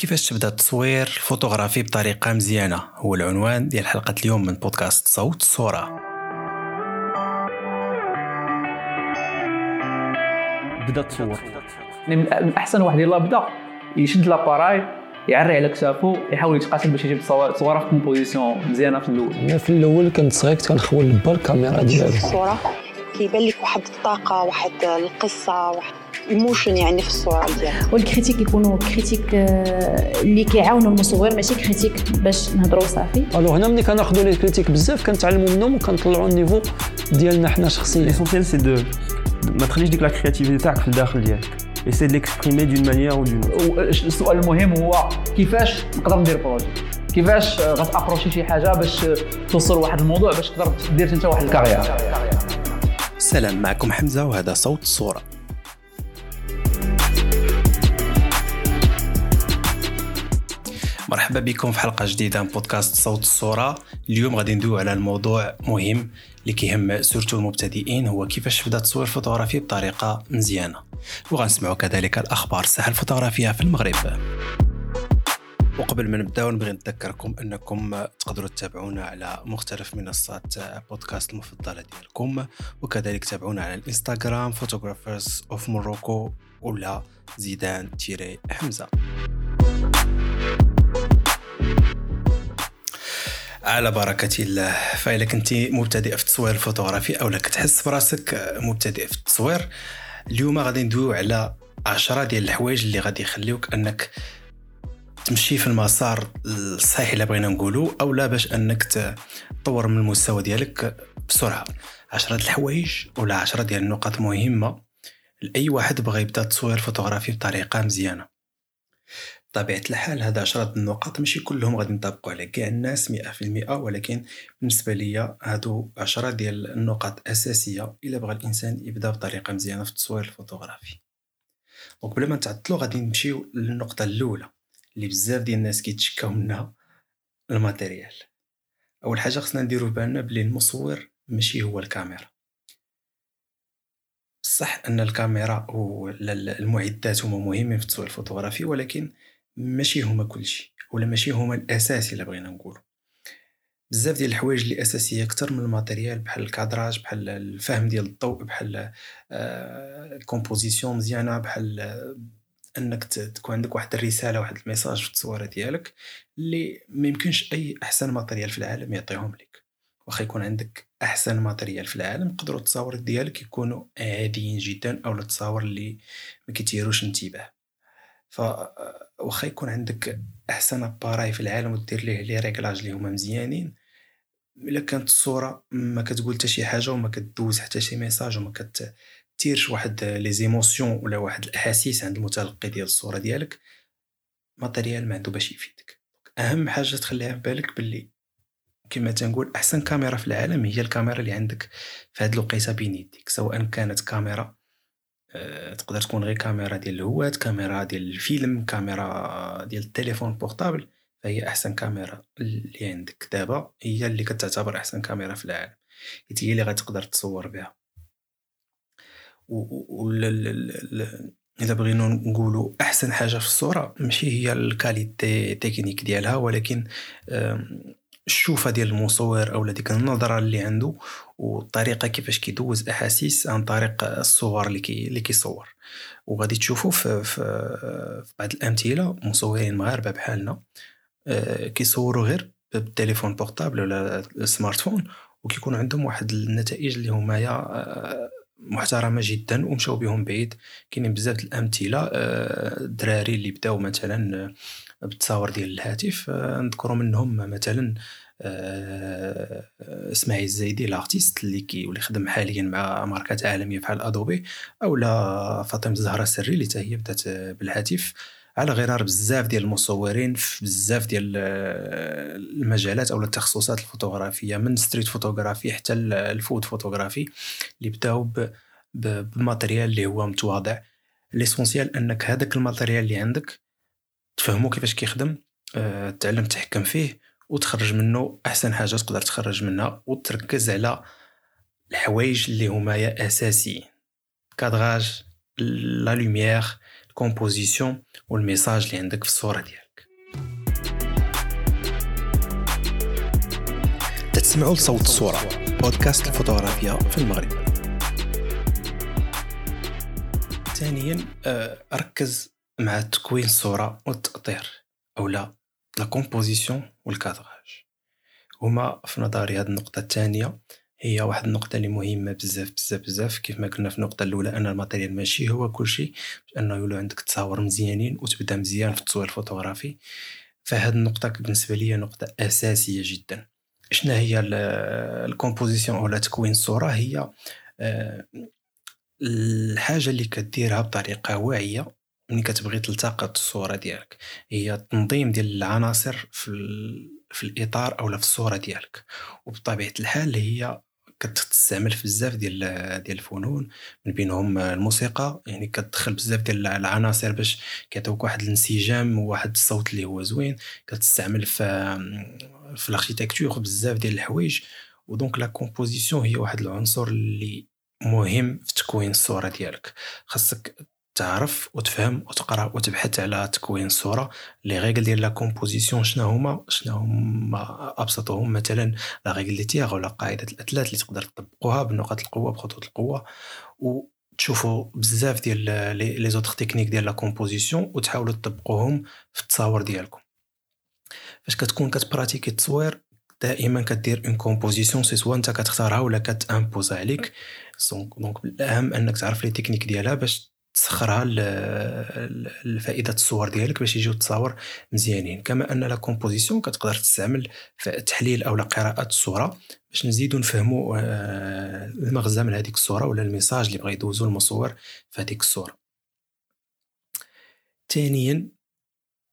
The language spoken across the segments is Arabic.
كيفاش تبدا التصوير الفوتوغرافي بطريقة مزيانة؟ هو العنوان ديال حلقة اليوم من بودكاست صوت الصورة بدا تصور. يعني من احسن واحد يلاه بدا يشد l'appareil يعري على كتافو يحاول يتقاتل باش يجيب صورة في composition مزيانة في الأول. أنا في الأول كنت صغير كنخول با الكاميرا ديالي. الصورة كيبان لك واحد الطاقة واحد القصة واحد emotion يعني في الصورة ديالك. وال critiques يكونوا critiques آه، اللي كيعاونوا المصور ماشي critiques باش نهضروا صافي. alors هنا ملي كناخذوا les critiques بزاف كنتعلموا منهم وكنطلعوا ال niveau ديالنا حنا شخصيا. l'essentiel c'est de ما تخليش ديك la créativité تاعك في الداخل ديالك essaie de l'exprimer d'une manière ou d'une السؤال المهم هو كيفاش نقدر ندير projet كيفاش آه، غت approcher شي حاجة باش آه، توصل لواحد الموضوع باش تقدر دير انت واحد ال carrière؟ سلام معكم حمزة وهذا صوت الصورة مرحبا بكم في حلقة جديدة من بودكاست صوت الصورة. اليوم غادي ندوي على الموضوع مهم اللي كيهم surtout المبتدئين هو كيفاش تبدا تصوير فوتوغرافي بطريقة مزيانة. وغنسمعوا كذلك الأخبار الساحة الفوتوغرافية في المغرب. وقبل ما نبداو نبغي نذكركم أنكم تقدروا تتابعونا على مختلف منصات بودكاست المفضلة ديالكم. وكذلك تابعونا على الإنستغرام Photographers of Morocco ولا زيدان tiret حمزة. على بركة الله. فإذا كنت مبتدئ في التصوير الفوتوغرافي أو كتحس براسك مبتدئ في التصوير اليوم غادي ندويو على عشرة ديال الحوايج اللي غادي يخليوك أنك تمشي في المسار الصحيح اللي بغينا نقولوا أو لا باش أنك تطور من المستوى ديالك بسرعة. عشرة الحوايج ولا عشرة ديال النقاط مهمة لأي واحد بغى يبدأ تصوير فوتوغرافي بطريقة مزيانة. بطبيعة الحال هذا عشرة النقاط ماشي كلهم غادي نطبقوا على كاع الناس مئة في المئة ولكن بالنسبة ليا هادو عشرة ديال النقاط أساسية إلا بغى الإنسان يبدأ بطريقة مزيانة في التصوير الفوتوغرافي. وقبل ما نتعطلوا غادي نمشيو للنقطة الأولى اللي بزاف ديال الناس كيتشكاو منها ال matériel. أول حاجة خصنا نديرو بالنا بلي المصور ماشي هو الكاميرا. صح أن الكاميرا والمعدات هما مهمين في التصوير الفوتوغرافي ولكن ماشي هما كلشي ولا ماشي هما الاساس الا بغينا نقولو. بزاف ديال الحوايج اللي أساسية أكثر من ال matériel بحال ال cadrage بحال الفهم ديال الضوء بحال ال composition مزيانة بحال أنك تكون عندك واحد الرسالة واحد ال message في التصويره ديالك اللي ما يمكنش أي أحسن matériel في العالم يعطيهم لك واخا يكون عندك أحسن matériel في العالم يقدروا التصاور ديالك يكونوا عاديين جدا أو التصاور اللي ما كيتيروش انتباه. ف واخا يكون عندك أحسن appareil في العالم ودير ليه les réglages اللي هما مزيانين إلا كانت الصورة ما كتقول حتى شي حاجة وما كدوز حتى شي message وما كت تيرش واحد les émotions ولا واحد الأحاسيس عند المتلقي ديال الصورة ديالك matériel ما عنده باش يفيدك. أهم حاجة تخليها في بالك باللي كما تنقول أحسن كاميرا في العالم هي الكاميرا اللي عندك في هاد الوقيتة بين يديك سواء كانت كاميرا تقدر تكون غير كاميرا ديال الهوات كاميرا ديال الفيلم كاميرا ديال التليفون portable فهي أحسن كاميرا اللي عندك. دابا هي اللي كتعتبر أحسن كاميرا في العالم. حيت هي اللي غتقدر تصور بها. و الا بغينا نقولوا أحسن حاجة في الصورة ماشي هي ال qualité technique ديالها ولكن الشوفة ديال المصور أو ديك النظرة اللي عنده والطريقة كيفاش كيدوز احاسيس عن طريق الصور اللي كي اللي كيصور. وغادي تشوفوا في, في, في بعض الأمثلة مصورين مغاربة بحالنا كيصوروا غير بالتليفون portable ولا ال smartphone وكيكون عندهم واحد النتائج اللي هما محترمة جدا ومشاو بهم بعيد. كاينين بزاف الأمثلة الدراري اللي بداو مثلا بالتصاور ديال الهاتف نذكروا منهم مثلا إسماعيل الزايدي ال artiste اللي كي واللي خدم حاليا مع ماركات عالمية بحال Adobe أو لا فاطمة الزهراء السري اللي هي بدات بالهاتف. على غرار بزاف ديال المصورين في بزاف ديال المجالات أو التخصصات الفوتوغرافية من street photography حتى ال food photography اللي بداو ب matériel اللي هو متواضع. l'essentiel أنك هذاك ال matériel اللي عندك تفهمو كيفاش كيخدم أه، تعلم تحكم فيه وتخرج منه أحسن حاجة تقدر تخرج منها وتركز على الحوايج اللي هما يا أساسيين. cadrage la lumière ال composition وال message اللي عندك في الصورة ديالك. تسمعوا لصوت الصورة بودكاست الفوتوغرافيا في المغرب. ثانيا آه، ركز مع تكوين الصورة والتاطير أو لا la composition وال cadrage هما في نظري هاد النقطة الثانية هي واحد النقطة اللي مهمة بزاف بزاف بزاف. كيف ما قلنا في النقطة الأولى أن ال matériel ماشي هو كل شيء انه يولو عندك تصاور مزيانين وتبدا مزيان في التصوير الفوتوغرافي. فهاد النقطة بالنسبة لي نقطة أساسية جدا. شنو هي ال composition ولا تكوين الصورة؟ هي آه، الحاجة اللي كديرها بطريقة واعية ملي كتبغي تلتقط الصورة ديالك هي التنظيم ديال العناصر في في الإطار أو في الصورة ديالك. وبطبيعة الحال هي كتستعمل في بزاف ديال ديال الفنون. من بينهم الموسيقى يعني كتدخل بزاف ديال العناصر باش كيعطيوك واحد الانسجام وواحد الصوت اللي هو زوين. كتستعمل في في ال architecture بزاف ديال الحوايج. و donc la composition هي واحد العنصر اللي مهم في تكوين الصورة ديالك. خاصك تعرف وتفهم وتقرأ وتبحث على تكوين الصورة les règles ديال la composition شنو هما شنو هما أبسطهم. مثلا la règle des tiers ولا قاعدة الاثلاث اللي تقدر تطبقوها بنقاط القوة بخطوط القوة. وتشوفوا بزاف ديال les autres techniques ديال la composition وتحاولوا تطبقوهم في التصاور ديالكم. فاش كتكون كت pratiquer التصوير دائما كدير une composition c'est soit أنت كتختارها ولا كت impose عليك. donc الأهم أنك تعرف les techniques ديالها باش تسخرها لفائدة الصور ديالك باش يجيو التصاور مزيانين. كما أن la composition كتقدر تستعمل في تحليل أو قراءة الصورة باش نزيدو نفهمو آه، المغزى من هذيك الصورة ولا ال message اللي بغا يدوزو المصور في هذيك الصورة. ثانيا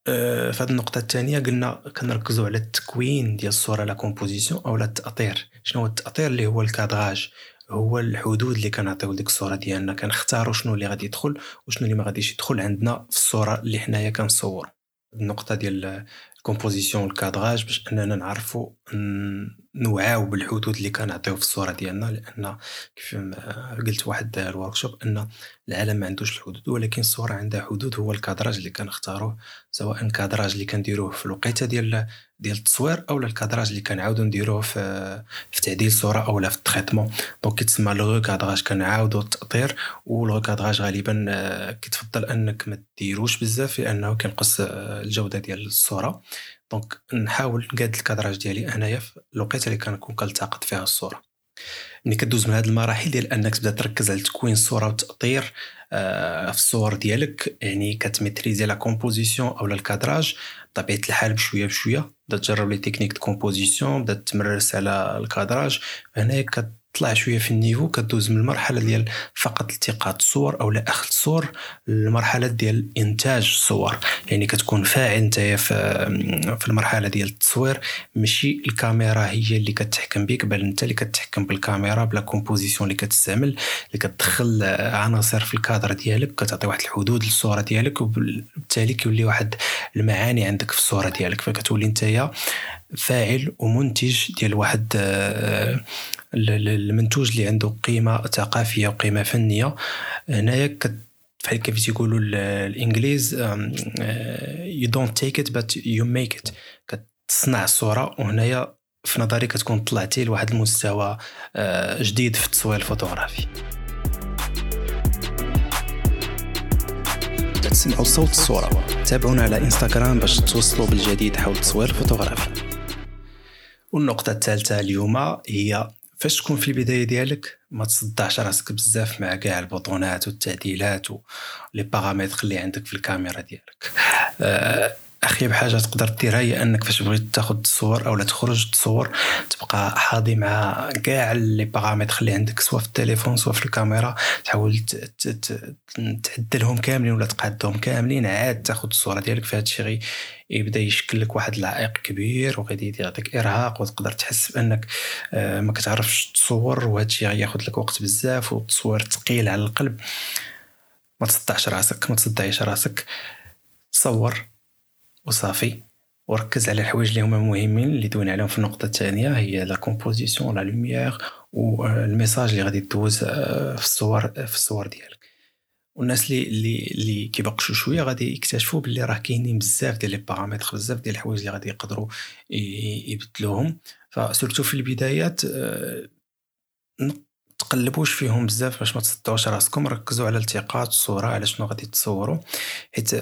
آه، في هذه النقطة الثانية قلنا كنركزوا على التكوين ديال الصورة la composition أو التأطير. شنو هو التأطير اللي هو ال cadrage هو الحدود اللي كنعطيو لديك الصورة ديالنا. كنختاروا شنو اللي غادي يدخل وشنو اللي ما غاديش يدخل عندنا في الصورة اللي حنايا كنصور النقطة ديال ال composition وال cadrage باش أننا نعرفوا نوعاو بالحدود اللي كنعطيو في الصورة ديالنا لأن كيف قلت واحد ال workshop أن العالم ما عندوش الحدود ولكن الصورة عندها حدود هو ال cadrage اللي كنختاروه سواء ال cadrage اللي كنديروه في الوقيتة ديال ديال التصوير أو ال cadrage اللي كنعاودو نديروه في في تعديل الصورة اولا في ال traitement. donc كيتسمى le recadrage كنعاودو التاطير و le recadrage غالبا آه، كيتفضل أنك ما ديروش بزاف لأنه كينقص آه، الجودة ديال الصورة. donc نحاول نقاد ال cadrage ديالي انايا في الوقيته اللي كنكون كنلتقط فيها الصورة. ملي كدوز من هاد المراحل ديال انك تبدا تركز على تكوين الصورة والتاطير آه، في الصور ديالك يعني كت maîtriser la composition أو ال cadrage بطبيعه الحال بشوية بشوية. بدا تجرب les techniques de composition بدا تمرس على ال cadrage. هنايا تطلع شوية في ال niveau كدوز من المرحله ديال فقط التقاط الصور أو لا أخذ الصور للمرحله ديال إنتاج الصور يعني كتكون فاعل انت في المرحلة ديال التصوير. ماشي الكاميرا هي اللي كتحكم بك بل أنت اللي كتحكم بالكاميرا ب la composition اللي كتستعمل اللي كتدخل عناصر في الكادر ديالك كتعطي واحد الحدود للصورة ديالك وبالتالي كيولي واحد المعاني عندك في الصورة ديالك. فكتولي انت فاعل ومنتج ديال واحد المنتوج اللي عنده قيمة ثقافية وقيمة فنية. هنايا بحال كيف تيقولوا الإنجليز you don't take it but you make it كتصنع الصورة وهنايا في نظري كتكون طلعتي لواحد المستوى آه، جديد في التصوير الفوتوغرافي. تسمعوا صوت الصورة. تابعونا على انستغرام باش توصلوا بالجديد حول التصوير الفوتوغرافي. والنقطة الثالثة اليوم هي فاش تكون في البداية ديالك ما تصدعش راسك بزاف مع كاع البطونات والتعديلات و les paramètres اللي عندك في الكاميرا ديالك. آه، اخيب حاجة تقدر ديرها هي أنك فاش بغيت تاخذ الصور اولا تخرج تصور تبقى حاضي مع كاع les paramètres اللي عندك سواء في التليفون سواء في الكاميرا. تحاول تعدلهم كاملين ولا تقادهم كاملين عاد تاخذ الصورة ديالك هذا الشيء يبدا يشكل لك واحد العائق كبير وغادي يعطيك إرهاق وتقدر تحس بأنك آه، ما كتعرفش تصور وهذا الشيء غياخذ لك وقت بزاف والتصوير ثقيل على القلب. ما تصدعش راسك ما تصدعيش راسك. صور وصافي وركز على الحوايج اللي هما مهمين اللي دوينا عليهم في النقطة الثانية هي لا كومبوزيسيون لا لوميير وال message اللي غادي تدوز آه، في الصور في الصور ديالك. والناس اللي اللي اللي كيبقشوا شوية غادي يكتشفوا باللي راه كاينين بزاف ديال les paramètres بزاف ديال الحوايج اللي غادي يقدروا يبدلوهم. ف surtout في البدايات آه، تقلبوش فيهم بزاف باش ما تصدعوش راسكم. ركزوا على التقاط الصورة على شنو غادي تصوروا حيت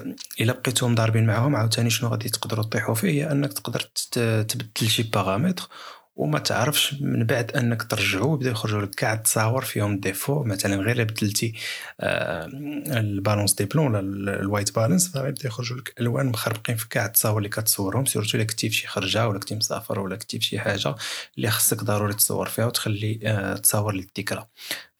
إلا بقيتوهم ضاربين معاهم عاوتاني شنو غادي تقدروا تطيحوا فيه هي أنك تقدر تبدل شي بارامتر وما تعرفش من بعد أنك ترجعو ويبدا يخرجوا لك كاع التصاور فيهم défaut مثلا غير بدلتي آه، ال balance des blancs ولا ال- ال white balance فغيبدا يخرجوا لك ألوان مخربقين في كاع التصاور اللي كتصورهم. surtout إلا كنتي في شي خرجة ولا كنتي مسافر ولا كنتي في شي حاجة اللي خصك ضروري تصور فيها وتخلي آه، للذكرى.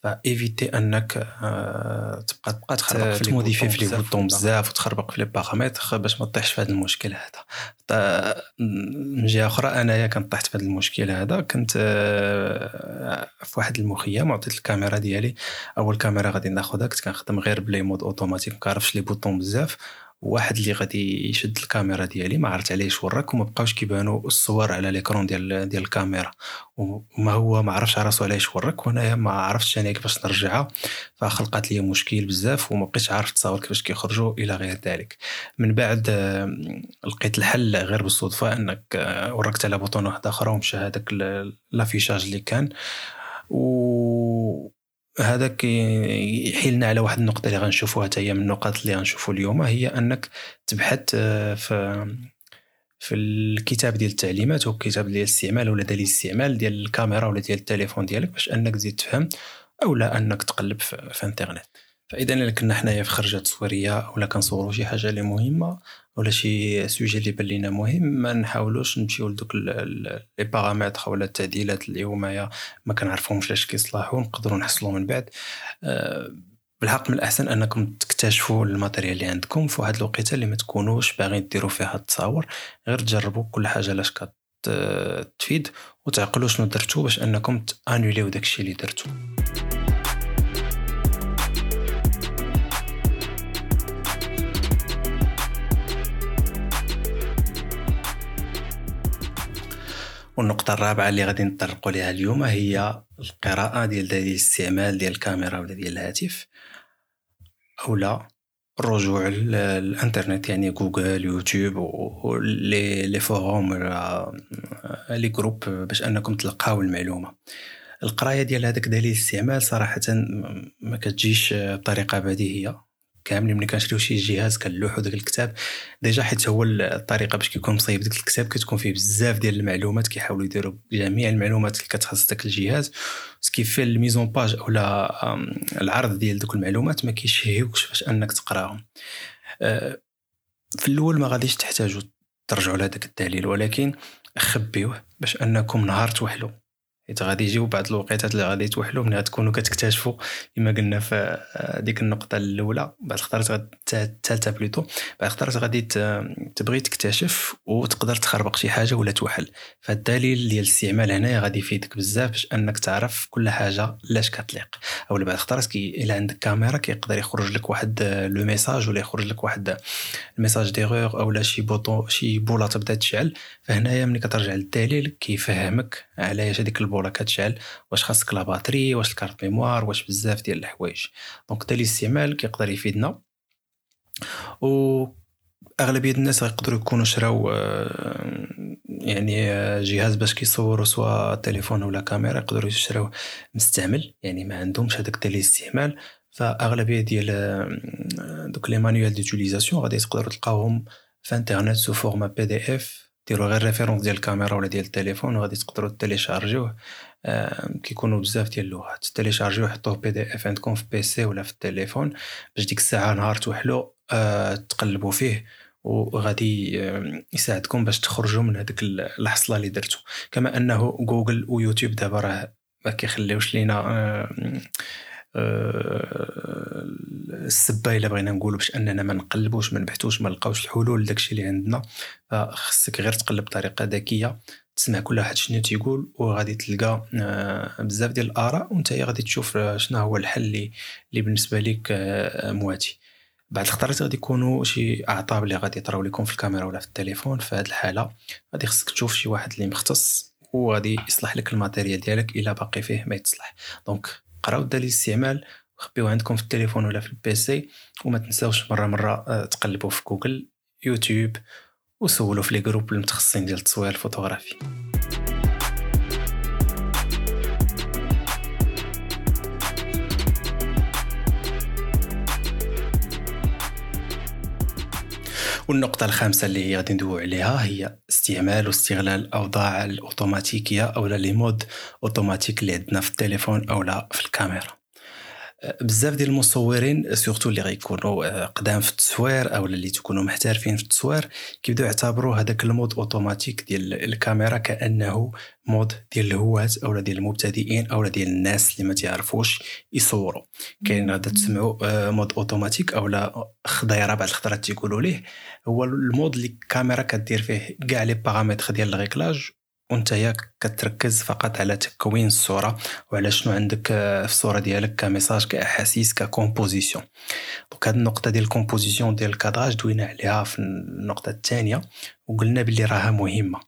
ف éviter انك آه، تبقى تبقى تخربق في ت modifier في les boutons بزاف وتخربق في les paramètres باش ما تطيحش في هذا المشكل هذا. من جهه أخرى أنايا كنت طحت في هذا المشكل هذا كنت آه، في واحد المخيم وعطيت الكاميرا ديالي. أول كاميرا غادي ناخذها كنت كنخدم غير ب les modes automatiques ما كنعرفش les boutons بزاف. واحد اللي غادي يشد الكاميرا ديالي ما عرفت عليه وراك وما بقاوش كيبانوا الصور على l'écran ديال ديال الكاميرا. وما هو ما عرفش راسو علاش وراك وانايا ما عرفتش أنا كيفاش نرجعها. فخلقات لي مشكل بزاف وما بقيتش عارف التصاور كيفاش كيخرجوا إلى غير ذلك. من بعد لقيت الحل غير بالصدفة إنك آه، وركت على بوطون واحد آخر ومشى هذاك لافيشاج اللي كان. و هذاك يحيلنا على واحد النقطة اللي غنشوفوها حتى هي من النقاط اللي غنشوفو اليوم هي أنك تبحث آه، في في الكتاب ديال التعليمات والكتاب ديال الاستعمال ولا دليل الاستعمال ديال الكاميرا ولا ديال التليفون ديالك باش أنك تزيد تفهم أو لا أنك تقلب في, في إنترنت. فاذا كنا حنايا في خرجة تصويريه ولا كنصوروا شي حاجة اللي مهمة ولا شي sujet اللي بان لينا مهم ما نحاولوش نمشيو لدوك les paramètres ولا التعديلات هما ما كنعرفهمش لاش كيصلحوا نقدروا نحصلوا من بعد. آه، بالحق من الأحسن أنكم تكتشفوا ال matériel اللي عندكم في واحد الوقيتة اللي ما تكونوش باغيين ديروا فيها التصاور. غير تجربوا كل حاجة لاش كتفيد وتعقلوا شنو درتو باش أنكم تانوليو داكشي اللي درتو. والنقطة الرابعة اللي غادي نطرقوا لها اليوم هي القراءة ديال دليل الاستعمال ديال الكاميرا ولا ديال الهاتف أو لا الرجوع للإنترنت يعني جوجل يوتيوب ولا les forums ولا les groupes باش أنكم تلقاو المعلومة. القراية ديال هذاك دليل الاستعمال صراحة ما كتجيش بطريقة بديهية. كاملين ملي كنشريو شي جهاز كنلوحو داك الكتاب. déjà حيت هو الطريقة باش كيكون مصايب داك الكتاب كتكون فيه بزاف ديال المعلومات كيحاولوا يديروا جميع المعلومات اللي كتخص داك الجهاز. سكيفي الميزون باج اولا العرض ديال دوك المعلومات ما كيشهيوكش باش انك تقراهم. أه، في الأول ما غاديش تحتاجوا ترجعوا لهذاك الدليل ولكن خبيوه باش أنكم نهار توحلوا حيت غادي يجيو بعض الوقيتات اللي غادي توحلوا ملي غتكونوا كتكتشفوا كما قلنا في آه، ديك النقطة الأولى بعد الخطرات الثالثه plutôt بعد الخطرات غادي تبغي تكتشف وتقدر تخربق شي حاجة ولا توحل. فالدليل ديال الاستعمال هنايا غادي يفيدك بزاف باش أنك تعرف كل حاجة لاش كتليق. أو بعد الخطرات كي إلا عندك كاميرا كيقدر يخرج لك واحد آه، le message ولا يخرج لك واحد ال message d'erreur أو لا شي bouton شي بوله تبدأ تشعل. فهنايا ملي كترجع للدليل كيفهمك علاش هذيك البوله كتشعل واش خاصك la batterie واش ال carte mémoire واش بزاف ديال الحوايج. donc دليل الاستعمال كيقدر يفيدنا. و أغلبية الناس غيقدروا يكونوا شراو آه، يعني آه، جهاز باش كيصوروا سواء تليفون ولا كاميرا يقدروا يشراو مستعمل. يعني ما عندهمش هذاك دليل الاستعمال فأغلبية ديال آه، دوك les manuels d'utilisation غادي تقدروا تلقاوهم في إنترنت sous format PDF ديروا غير référence ديال الكاميرا ولا ديال التليفون وغادي تقدروا تيليشارجيوه آه، كيكونوا بزاف ديال اللغات تيليشارجيوه حطوه PDF عندكم في PC ولا في التليفون باش ديك الساعة نهار توحلو آه، تقلبوا فيه وغادي آه، يساعدكم باش تخرجوا من هذيك الحصلة اللي درتو. كما أنه جوجل ويوتيوب دابا راه ما كيخليوش لينا آه، السبة إلا بغينا نقولوا باش أننا ما نقلبوش ما نبحثوش ما نلقاوش الحلول لداكشي اللي عندنا. فخصك غير تقلب بطريقه ذكية تسمع كل واحد شنو تيقول وغادي تلقى آه، بزاف ديال الآراء وانت غادي تشوف آه، شنو هو الحل اللي بالنسبة لك آه، مواتي. بعض الخطرات غادي يكونوا شي أعطاب اللي غادي يطراو لكم في الكاميرا ولا في التليفون في هذه الحالة غادي خصك تشوف شي واحد اللي مختص وغادي يصلح لك ال matériel ديالك إلا باقي فيه ما يتصلح. donc قراو دليل الاستعمال خبيوه عندكم في التليفون ولا في ال PC وما تنساوش مرة مرة آه، تقلبوا في جوجل يوتيوب وسولوا في les groupes المتخصصين ديال التصوير الفوتوغرافي. والنقطة الخامسة اللي غادي ندوي عليها هي استعمال واستغلال الأوضاع الأوتوماتيكية أو les modes automatiques اللي عندنا في التليفون أو لا في الكاميرا. بزاف ديال المصورين surtout اللي غيكونوا آه، قدام في التصوير أو اللي تكونوا محترفين في التصوير كيبداو يعتبروا هذاك ال mode automatique ديال الكاميرا كأنه mode ديال الهواة أو ديال المبتدئين أو ديال الناس اللي ما تعرفوش يصوروا. كاين غادا تسمعوا آه، mode automatique أو لا خضيرة بعض الخطرات تيقولوا ليه. هو ال mode اللي الكاميرا كدير فيه كاع les paramètres ديال ال réglage وانت كتركز فقط على تكوين الصورة وعلى شنو عندك آه، في الصورة ديالك ك message كأحاسيس ك composition. donc هاد النقطة ديال ال composition ديال ال cadrage دوينا عليها في النقطة الثانية وقلنا بلي راها مهمة.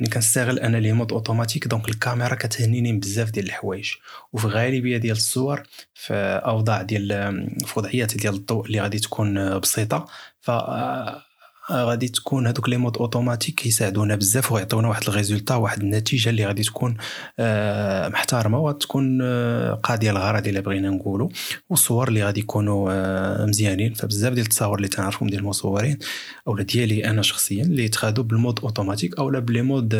ملي كنستغل أنا les modes automatiques donc الكاميرا كتهنيني بزاف ديال الحوايج. وفي غالبية ديال الصور في أوضاع ديال في وضعيات ديال الضوء اللي غادي تكون بسيطة ف آه، غادي تكون هذوك les modes automatiques كيساعدونا بزاف ويعطيونا واحد ال résultat واحد النتيجة اللي غادي تكون آه، محترمة وتكون آه، قاضية الغرض إلا بغينا نقولوا والصور اللي غادي يكونوا آه، مزيانين. فبزاف ديال التصاور اللي تنعرفهم ديال المصورين أو ديالي أنا شخصيا اللي يتخادوا بال mode automatique أو ب les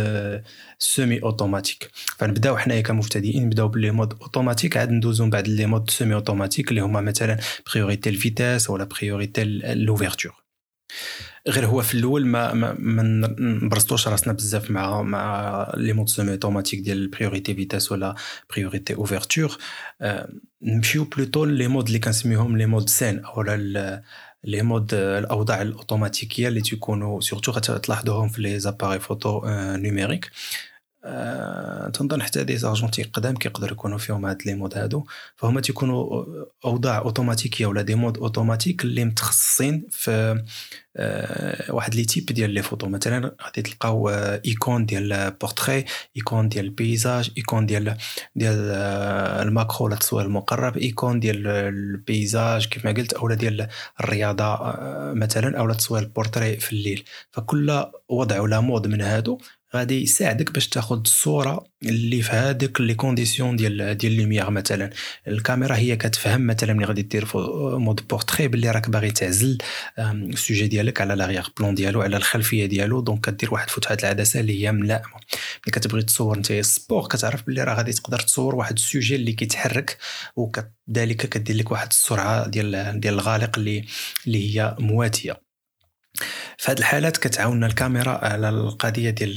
modes semi-automatiques فنبداو حنايا كمبتدئين نبداو ب les modes automatiques عاد ندوزو من بعد les modes semi-automatiques اللي هما مثلا priorité à la vitesse ولا priorité l'ouverture غير هو في الأول ما ما, نبرزطوش راسنا بزاف مع مع les modes semi-automatiques ديال ال priorité vitesse ولا priorité ouverture آه نمشيو plutôt les modes اللي كنسميهم les modes scène أو les modes الأوضاع الأوتوماتيكية اللي تيكونوا surtout غتلاحظوهم في les appareils photo numériques تنظن حتى des argentiques قدام كيقدروا يكونوا فيهم هاد les modes هادو. فهما تيكونوا أوضاع أوتوماتيكية ولا des modes automatiques اللي متخصصين في آه، واحد les types ديال les photos. مثلا غادي تلقاو icône ديال portrait icône ديال ال paysage icône ديال ديال ال macro ولا التصوير المقرب icône ديال ال paysage كيف ما قلت اولا ديال الرياضة آه، مثلا اولا تصوير البورتري في الليل. فكل وضع ولا mode من هادو غادي يساعدك باش تاخذ الصورة اللي في هذيك les conditions ديال ديال lumière مثلا. الكاميرا هي كتفهم مثلا ملي غادي دير mode portrait باللي راك باغي تعزل ال sujet ديالك على l'arrière-plan ديالو على الخلفية ديالو. donc كدير واحد فتحه العدسة اللي هي ملائمة. ملي كتبغي تصور انت sport كتعرف باللي راه غادي تقدر تصور واحد ال sujet اللي كيتحرك وكذلك كدير لك واحد السرعة ديال ديال الغالق اللي اللي هي مواتية. في هذه الحالات كتعاوننا الكاميرا على القضية ديال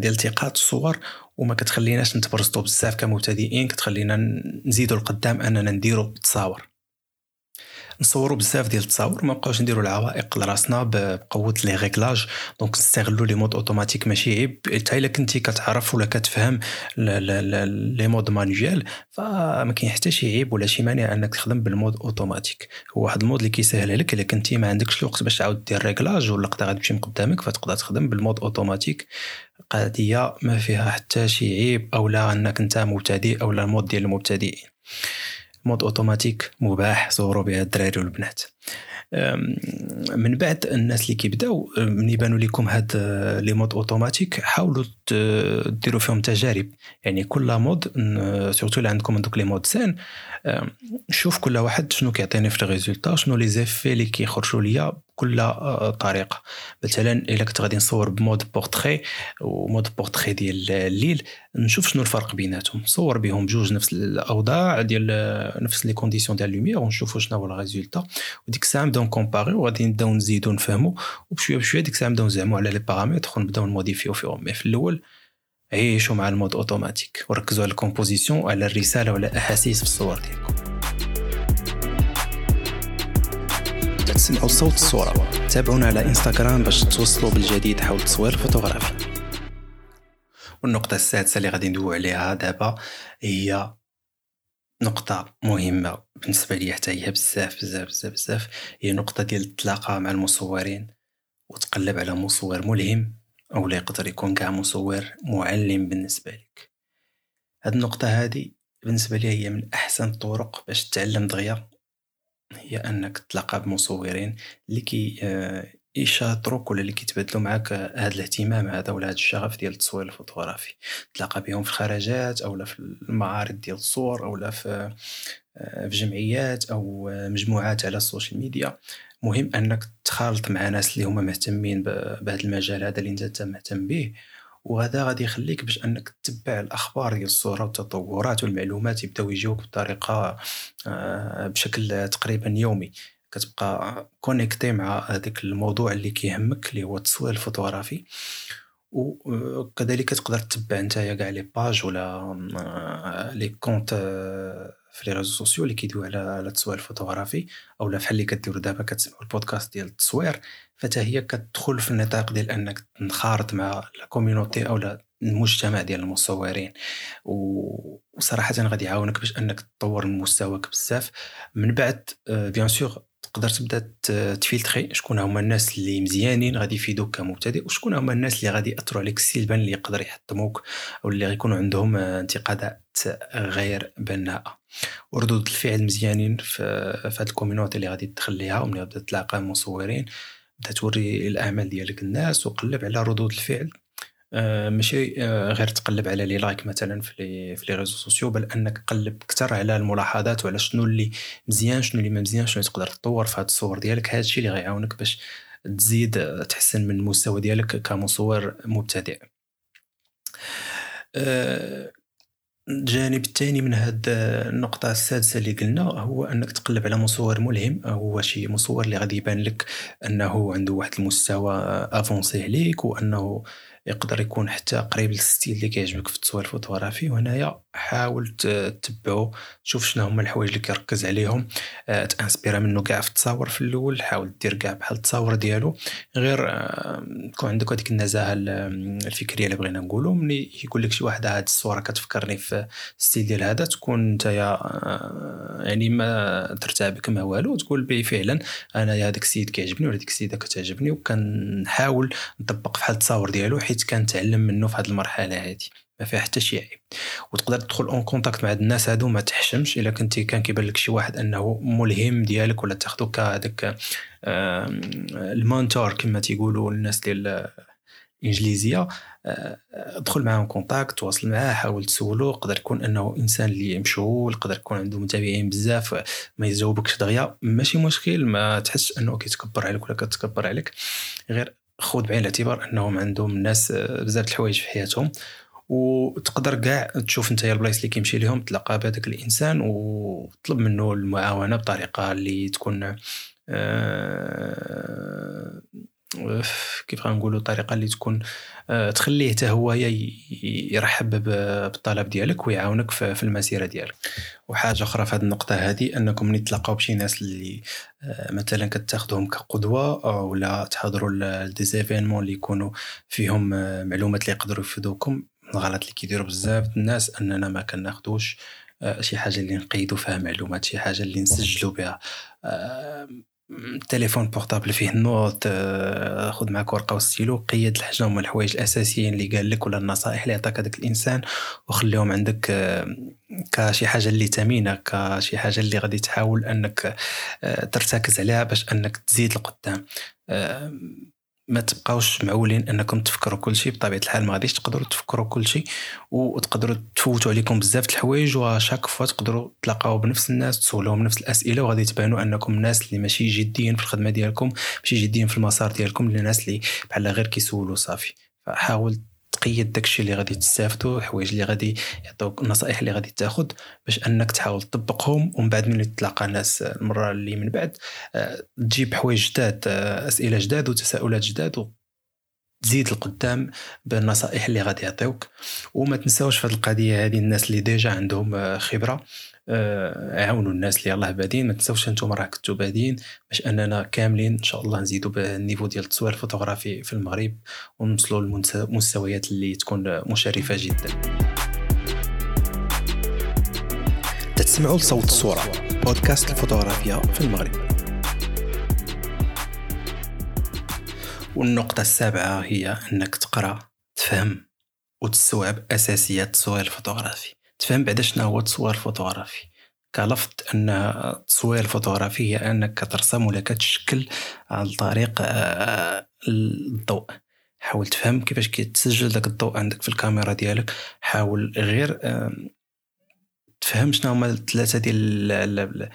ديال التقاط الصور وما كتخليناش نتبرزطو بزاف كمبتدئين كتخلينا نزيدو القدام أننا نديرو تصاور نصوروا بزاف ديال التصاور ما بقاوش نديروا العوائق لراسنا بقوة les réglages. donc نستغلوا les modes automatiques ماشي عيب. حتى إلا كنتي كتعرف ولا كتفهم les modes manuels فما كاين حتى شي عيب ولا شي مانع إنك تخدم بال mode automatique هو واحد ال mode اللي كيسهل لك إلا كنتي ما عندكش الوقت باش تعاود دير réglage ولا اللقطة غتمشي من قدامك فتقدر تخدم بال mode automatique قضية ما فيها حتى شي عيب أو لا إنك أنت مبتدئ أو لا ال mode ديال المبتدئين. mode automatique مباح صوروا بها الدراري والبنات. من بعد الناس اللي كيبداو من يبانوا لكم هاد les modes automatiques حاولوا ديروا فيهم تجارب. يعني كل mode surtout اللي عندكم دوك les modes scènes شوف كل واحد شنو كيعطيني في ال résultat شنو les effets اللي كيخرجوا ليا بكل آه، طريقه مثلا إلا كنت غادي نصور ب mode portrait و mode portrait ديال الليل نشوف شنو الفرق بيناتهم. نصور بهم بجوج نفس الأوضاع ديال نفس les conditions ديال lumière ونشوفوا شنو هو ال résultat. وديك الساعة نبداو ن comparer وغادي نبداو نزيدو نفهمو. وبشوية بشوية ديك الساعة نبداو نزعمو على les paramètres ونبداو نموديفيو فيهم. mais في الأول عيشوا مع ال mode automatique وركزوا على ال composition وعلى الرسالة ولا الاحاسيس في الصور ديالكم. تسمعوا صوت الصورة. تابعونا على انستغرام باش توصلوا بالجديد حول التصوير الفوتوغرافي والنقطة السادسة اللي غادي ندوي عليها دابا هي نقطة مهمة بالنسبة لي حتى هي بزاف بزاف بزاف بزاف. هي نقطة ديال التلاقى مع المصورين وتقلب على مصور ملهم أو لا يقدر يكون كاع مصور معلم بالنسبة لك. هاد النقطة هادي بالنسبة لي هي من أحسن الطرق باش تتعلم دغيا هي أنك تلاقى بمصورين اللي كي آه، يشاطروك ولا اللي كيتبادلوا معاك هذا الاهتمام هذا ولا هذا الشغف ديال التصوير الفوتوغرافي. تلاقى بهم في الخرجات أو في المعارض ديال الصور أو في آه، في جمعيات أو مجموعات على ال social media. مهم أنك تخالط مع ناس اللي هما مهتمين بهذا المجال هذا اللي أنت مهتم به وهذا غادي يخليك باش أنك تتبع الأخبار ديال الصورة والتطورات والمعلومات يبداو يجيوك بطريقة آه، بشكل تقريبا يومي. كتبقى connecté مع هذاك الموضوع اللي كيهمك اللي هو التصوير الفوتوغرافي. وكذلك تقدر تتبع نتايا كاع les pages ولا آه، les comptes آه، في les réseaux sociaux اللي كيدويو على التصوير الفوتوغرافي. أو بحال اللي كديروا دابا كتسمعوا البودكاست ديال التصوير. فتا هي كتدخل في النطاق ديال انك تنخرط مع la community أو المجتمع ديال المصورين. وصراحه غادي يعاونك باش انك تطور من مستواك بزاف. من بعد bien آه، sûr تقدر تبدا ت filtrer شكون هما الناس اللي مزيانين غادي يفيدوك كمبتدئ وشكون هما الناس اللي غادي يأثروا عليك سلبا اللي يقدر يحطموك أو اللي غيكونوا عندهم انتقادات غير بناءة. وردود الفعل مزيانين في, هاد ال community اللي غادي تدخل ليها وملي غادي تلاقى مصورين بدا توري الأعمال ديالك الناس وقلب على ردود الفعل. آه، ماشي آه، غير تقلب على les likes مثلا في لي في لي ريزو سوسيو بل أنك قلب أكثر على الملاحظات وعلى شنو اللي مزيان شنو اللي ما مزيان شنو تقدر تطور في هاد الصور ديالك. هذا الشيء اللي غيعاونك باش تزيد آه، تحسن من المستوى ديالك كمصور مبتدئ. الجانب الثاني من هاد النقطة السادسة اللي قلنا هو أنك تقلب على مصور ملهم. هو شي مصور اللي غادي يبان لك أنه عنده واحد المستوى avancé عليك وأنه يقدر يكون حتى قريب لل style اللي كيعجبك في التصوير الفوتوغرافي. وهنايا حاول تتبعو تشوف شنو هما الحوايج اللي كيركز عليهم. آه، ت inspirer منه كاع في التصاور في الأول حاول دير كاع بحال التصاور ديالو. غير آه، يكون عندك هذيك النزاهة الفكرية اللي بغينا نقولوا ملي يقول لك شي واحد هاد الصورة كتفكرني في style ديال هذا تكون نتايا آه، يعني ما ترتبك ما والو تقول بي فعلا أنا هذاك السيد كيعجبني ولا ديك السيدة كتعجبني. وكنحاول نطبق في التصاور ديالو كنتعلم منه في هذه المرحلة هذه ما فيها حتى شي عيب. وتقدر تدخل en contact مع هاد الناس هادو ما تحشمش إلا كنتي كان كيبان لك شي واحد أنه ملهم ديالك ولا تاخذو كهذاك ال mentor كما تيقولوا الناس ديال الإنجليزية. آه، ادخل معاه contact تواصل معاه حاول تسولو. يقدر يكون أنه إنسان اللي مشغول يقدر يكون عنده متابعين بزاف ما يجاوبكش دغيا. ماشي مشكل ما تحسش أنه كيتكبر عليك ولا كتكبر عليك. غير خذ بعين الاعتبار انهم عندهم ناس آه، بزاف الحوايج في حياتهم. وتقدر كاع تشوف انت البلايص اللي كيمشي ليهم تلقى بهذاك الإنسان وطلب منه المعاونة بطريقة اللي تكون آه كيف غنقولوا الطريقة اللي تكون آه تخليه حتى هو يرحب بالطلب ديالك ويعاونك في المسيرة ديالك. وحاجة أخرى في هذه النقطة هذه أنكم ملي تلاقاو بشي ناس اللي آه مثلا كتاخذهم كقدوة ولا تحضروا ل des événements اللي يكونوا فيهم آه معلومات اللي يقدروا يفيدوكم الغلط اللي كيديروا بزاف الناس أننا ما كناخذوش شي حاجة اللي نقيدوا فيها معلومات شي حاجة اللي نسجلوا بها. التليفون portable فيه ال notes آه، خذ معك ورقة وستيلو قيد الحاجة هما الحوايج الأساسيين اللي قال لك ولا النصائح اللي عطاك هذاك الإنسان وخليهم عندك كشي حاجة اللي ثمينه كشي حاجة اللي غادي تحاول أنك ترتكز عليها باش أنك تزيد لقدام. ما تبقاوش معولين انكم تفكروا كل شيء بطبيعة الحال ما غاديش تقدروا تفكروا كل شيء وتقدروا تفوتوا عليكم بزاف الحوايج وشاك فوا تقدروا تلاقاو بنفس الناس تسولوهم نفس الأسئلة وغادي تبانوا انكم ناس اللي ماشي جديين في الخدمة ديالكم ماشي جديين في المسار ديالكم اللي ناس اللي بحال غير كيسولوا صافي. فحاول تقيد داكشي اللي غادي تستافدو الحوايج اللي غادي يعطوك النصائح اللي غادي تاخذ باش أنك تحاول تطبقهم ومن بعد ملي تلاقى ناس المره اللي من بعد آه، تجيب حوايج جداد آه، أسئلة جداد وتساؤلات جداد تزيد القدام بالنصائح اللي غادي يعطيوك. وما تنساوش في هذه القضية هذه الناس اللي ديجا عندهم آه، خبرة. عاونوا الناس اللي يلاه بادين. ما تنساوش أنتم راه كنتو بادين باش أننا كاملين إن شاء الله نزيدوا بال niveau ديال التصوير الفوتوغرافي في المغرب ونوصلوا للمستويات اللي تكون مشرفة جدا. تسمعوا لصوت الصورة بودكاست الفوتوغرافيا في المغرب. والنقطة السابعة هي أنك تقرأ تفهم وتستوعب أساسيات التصوير الفوتوغرافي. تفهم بعدا شنو هو التصوير الفوتوغرافي. كلفظ أن التصوير الفوتوغرافي هي أنك كترسم ولا كتشكل عن طريق آه، الضوء. حاول تفهم كيفاش كيتسجل داك الضوء عندك في الكاميرا ديالك. حاول غير تفهم شنو هما الثلاثة ديال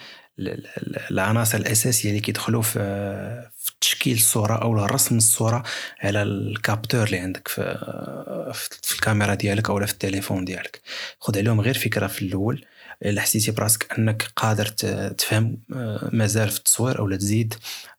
العناصر الأساسية اللي كيدخلوا في في تشكيل الصورة أو رسم الصورة على ال capteur اللي عندك في في الكاميرا ديالك أو في التليفون ديالك. خذ عليهم غير فكرة في الأول. إلا حسيتي براسك أنك قادر تفهم آه، مازال في التصوير أو تزيد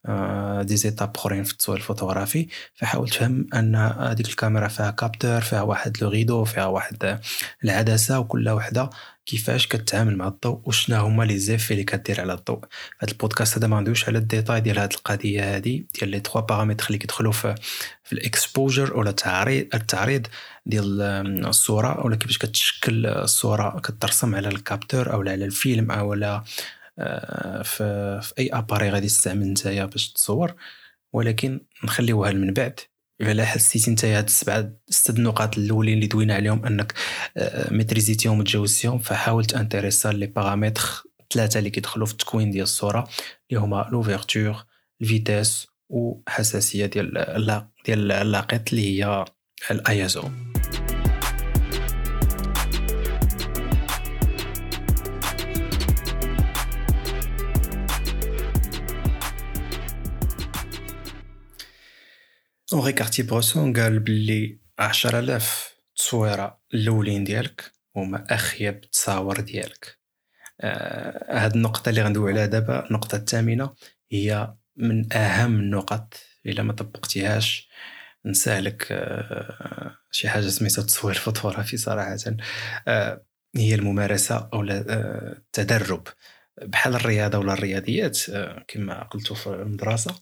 آه، des étapes أخرين في التصوير الفوتوغرافي فحاول تفهم أن هذيك الكاميرا فيها capteur فيها واحد لو فيها واحد العدسة وكل وحدة كيفاش كتعامل مع الضوء وشنا هما les effets اللي كدير على الضوء. هاد البودكاست هذا ما غندويش على ال détail ديال هاد القضية هادي ديال les trois paramètres اللي كيدخلوا في في ال exposure ولا التعريض التعريض ديال الصورة ولا كيفاش كتشكل الصورة كترسم على ال capteur أو على الفيلم أو على آه، في, في أي appareil غادي تستعمل نتايا باش تصور. ولكن نخليوها من بعد. الا حسيتي أنت هاد السبعة ست النقاط الأولين اللي دوينا عليهم أنك آه، ميتريزيتيهم وتجاوزتيهم فحاول تانتريسا les paramètres ثلاثة اللي كيدخلوا في التكوين ديال الصورة اللي هما l'ouverture ال vitesse وحساسيه ديال ديال اللاقط اللي هي ال ISO Henri Cartier-Bresson قال بلي عشرة آلاف تصويرة الأولين ديالك هما أخيب تصاور ديالك آه هاد النقطة اللي غندوي عليها دابا النقطة الثامنة هي من أهم النقط إلا ما طبقتيهاش نسالك آه شي حاجة سميتها التصوير الفوتوغرافي صراحة آه هي الممارسة أو آه، التدرب بحال الرياضة ولا الرياضيات كما قلت في المدرسة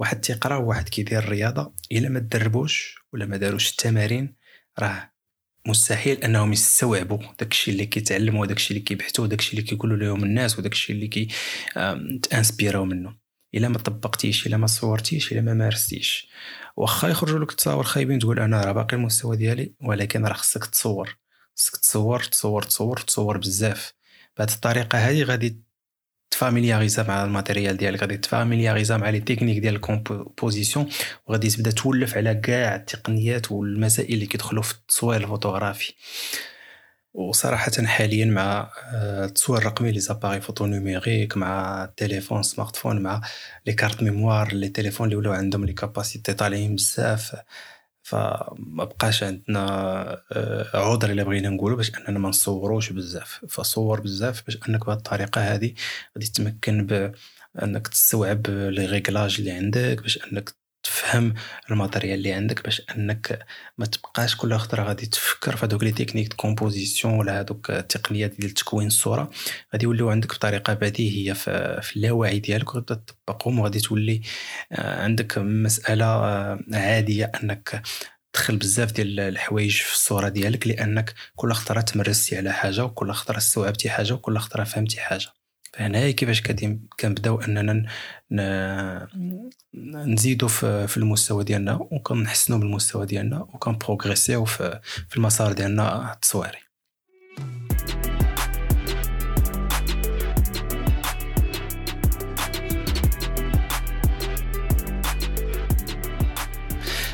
واحد تيقرا وواحد كيدير الرياضة إلا ما تدربوش ولا ما داروش التمارين راه مستحيل أنهم يستوعبوا داكشي اللي كيتعلموا وداكشي اللي كيبحثوا وداكشي اللي كيقولوا لهم الناس وداكشي اللي كي تانسبيراو منه. إلا ما طبقتيش إلا ما صورتيش إلا ما مارستيش. واخا يخرجوا لك تصاور خايبين تقول أنا راه باقي المستوى ديالي ولكن راه خصك تصور. خصك تصور تصور تصور تصور بزاف. بهذه الطريقة هذه غادي تفاميلياريزا مع ال matériel ديالك. غادي تفاميلياريزا مع les techniques ديال ال composition وغادي تبدا تولف على كاع التقنيات والمسائل اللي كيدخلوا في التصوير الفوتوغرافي. وصراحة حاليا مع آه، التصوير الرقمي les appareils photo numériques مع التليفون smartphone مع les cartes mémoire les téléphones اللي ولاو عندهم les capacités طالعين بزاف. فما بقاش عندنا آه، عذر الا بغينا نقولوا باش أننا ما نصوروش بزاف. فصور بزاف باش أنك بهذه الطريقة هذه غادي تمكن بأنك تستوعب les réglages اللي عندك باش أنك تفهم ال matériel اللي عندك باش أنك ما تبقاش كل خطرة غادي تفكر في هذوك les techniques composition ولا هذوك التقنيات ديال تكوين الصورة. غادي يوليو عندك بطريقة بديهيه في اللاوعي ديالك وغادي تطبقهم وغادي تولي آه، عندك مسألة آه، عادية أنك تدخل بزاف ديال الحوايج في الصورة ديالك لأنك كل خطرة تمرستي على حاجة وكل خطرة استوعبتي حاجة وكل خطرة فهمتي حاجة. فهنا كيفاش كنبداو أننا نزيدو في المستوى ديالنا وكنحسنوا بالمستوى ديالنا وكنبروغريسيو في المسار ديالنا التصويري.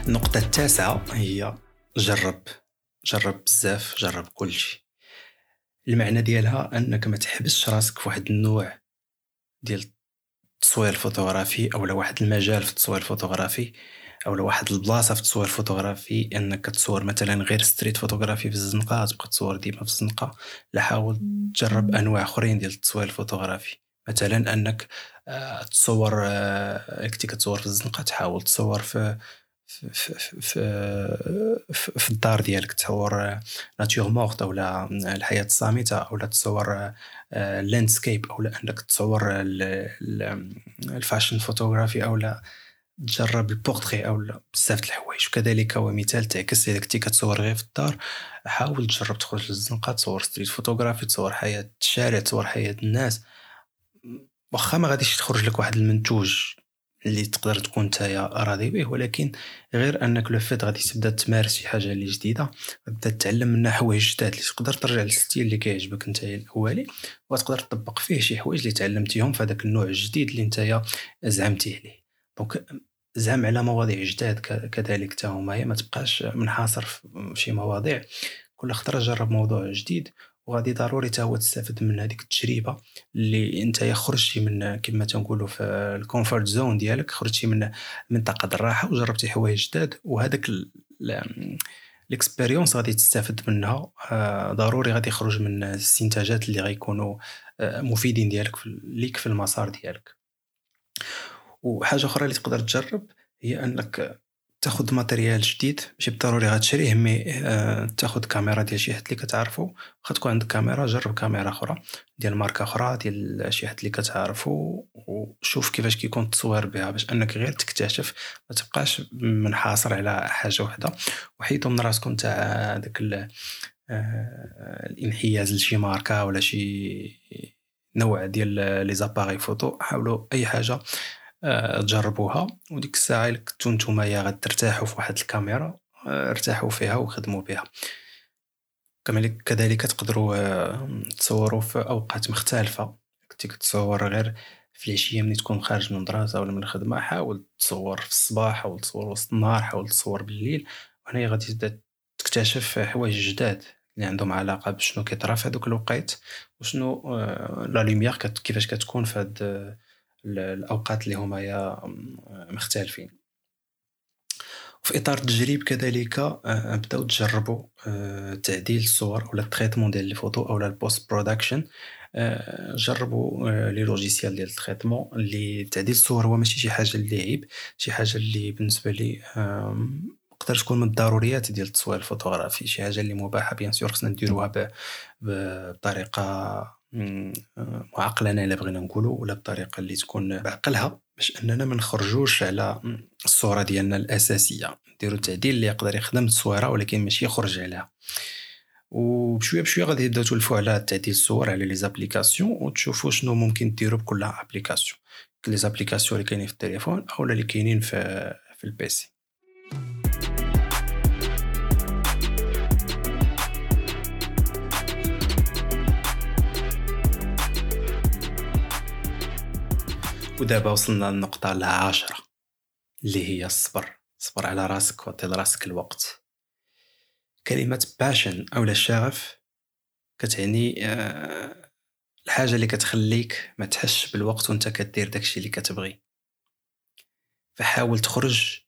النقطة التاسعة هي جرب جرب بزاف جرب كلشي المعنى ديالها أنك ما تحبسش راسك في واحد النوع ديال التصوير الفوتوغرافي أو واحد المجال في التصوير الفوتوغرافي أو واحد البلاصة في التصوير الفوتوغرافي أنك تصور مثلا غير street photography في الزنقة تبقى تصور ديما في الزنقة. لا حاول تجرب أنواع أخرين ديال التصوير الفوتوغرافي. مثلا أنك آه، تصور آه، كنتي كتصور في الزنقة تحاول تصور في في, في, الدار ديالك تصور nature morte أو الحياة الصامتة أو تصور landscape أو أنك تصور ال fashion photography أو تجرب البورتري أو بزاف د الحوايج. وكذلك هو مثال العكس إذا كنتي كتصور غير في الدار حاول تجرب تخرج للزنقة تصور street photography تصور حياة الشارع تصور حياة الناس. واخا ما غاديش تخرج لك واحد المنتوج اللي تقدر تكون نتايا راضي به. ولكن غير أنك le fait غادي تبدأ تمارس شي حاجة اللي جديدة تبدا تتعلم منها حوايج جداد اللي تقدر ترجع لل style اللي كيعجبك نتايا الأولي وتقدر تطبق فيه شي حوايج اللي تعلمتيهم في هذاك النوع الجديد اللي نتايا زعمتي عليه. donc زعم على مواضيع جداد كذلك حتى هما ما تبقاش منحاصر في شي مواضيع. كل خطره جرب موضوع جديد وغادي ضروري تا هو تستافد من هذيك التجربة اللي انت خرجتي من كما تنقولوا في ال comfort zone ديالك خرجتي من منطقه الراحة وجربتي حوايج جداد وهذاك ال expérience غادي تستافد منها. آه، ضروري غادي يخرج من الاستنتاجات اللي غيكونوا آه، مفيدين ديالك ليك في المسار ديالك. وحاجة أخرى اللي تقدر تجرب هي أنك تاخذ matériel جديد ماشي بالضروري غتشريه mais آه تاخذ كاميرا ديال شي حد اللي كتعرفو. واخا تكون عندك كاميرا جرب كاميرا أخرى ديال ماركة أخرى ديال شي حد اللي كتعرفو وشوف كيفاش كيكون التصوير بها باش أنك غير تكتشف ما تبقاش منحاصر على حاجة وحدة. وحيدوا من راسكم تاع داك آه الانحياز لشي ماركة ولا شي نوع ديال لي زاباري فوتو حاولوا أي حاجة. تجربوها. وديك الساعة إلا كنتو نتوما غادي ترتاحوا في واحد الكاميرا آه، ارتاحوا فيها وخدموا بها. كذلك تقدروا آه، تصوروا في أوقات مختلفة. كنتي كتصور غير في العشية ملي تكون خارج من المدرسة ولا من الخدمة حاول تصور في الصباح حاول تصور وسط النهار حاول تصور بالليل. وهنا غادي تبدأ تكتشف حوايج جداد اللي عندهم علاقة بشنو كيطرا في هذوك الوقيت وشنو la lumière كيفاش كتكون في هاد الأوقات اللي هما مختلفين. في إطار التجريب كذلك آه، بداو تجربوا آه، تعديل الصور ولا ال traitement ديال الفوتو أو ال post production آه، جربوا les logiciels ديال ال traitement اللي تعديل الصور هو ماشي شي حاجة اللي عيب شي حاجة اللي بالنسبة لي تقدر تكون من الضروريات ديال التصوير الفوتوغرافي شي حاجة اللي مباحة bien sûr خصنا نديروها بطريقة معقلنه إلا بغينا نقولوا ولا بطريقة اللي تكون بعقلها باش أننا ما نخرجوش على الصورة ديالنا الأساسية. نديرو تعديل اللي يقدر يخدم التصويره ولكن ماشي يخرج عليها. وبشوية بشوية غادي يبداو تولفوا على تعديل الصور على les applications وتشوفوا شنو ممكن ديروا بكل application les applications اللي كاينين في التليفون أو اللي كاينين في في ال PC ودابا وصلنا للنقطة العاشرة اللي هي الصبر. صبر على راسك وعطي لراسك الوقت. كلمة passion أو الشغف كتعني آه، الحاجة اللي كتخليك ما تحسش بالوقت وأنت كدير داكشي اللي كتبغي. فحاول تخرج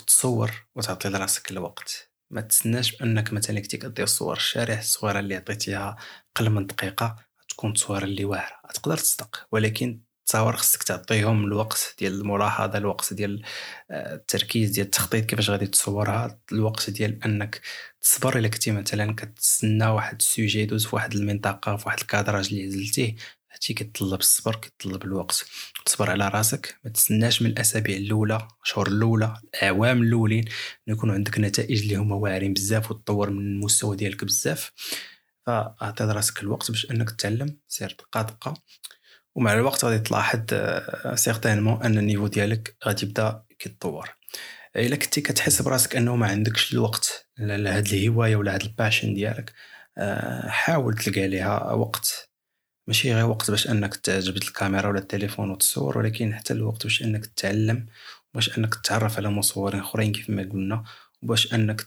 وتصور وتعطي لراسك الوقت. ما تسناش بأنك مثلا كنتي كدير صور الشارع الصورة اللي عطيتيها قل من دقيقة تكون تصويره اللي واعرة. تقدر تصدق ولكن تصاور خصك تعطيهم الوقت ديال الملاحظة الوقت ديال آه، التركيز ديال التخطيط كيفاش غادي تصورها الوقت ديال أنك تصبر. إلا كنتي مثلا كتسنى واحد السوجي يدوز في واحد المنطقة في واحد ال cadrage اللي عزلتيه هادشي كيطلب الصبر كيطلب الوقت. تصبر على راسك ما تسناش من الأسابيع الأولى الشهور الأولى الأعوام الأولين يكون عندك نتائج اللي هما واعرين بزاف وتطور من المستوى ديالك بزاف. فأعطي راسك الوقت باش أنك تتعلم سير دقة دقة. ومع الوقت غادي تلاحظ certainement أن ال niveau ديالك غادي يبدأ كيتطور. إلا كنتي كتحس براسك أنه ما عندكش الوقت لهاد الهواية ولا هاد الباشن ديالك آه، حاول تلقى ليها وقت. ماشي غير وقت باش أنك تجبد الكاميرا ولا التليفون وتصور ولكن حتى الوقت باش أنك تتعلم باش أنك تتعرف على مصورين آخرين كيف ما قلنا باش أنك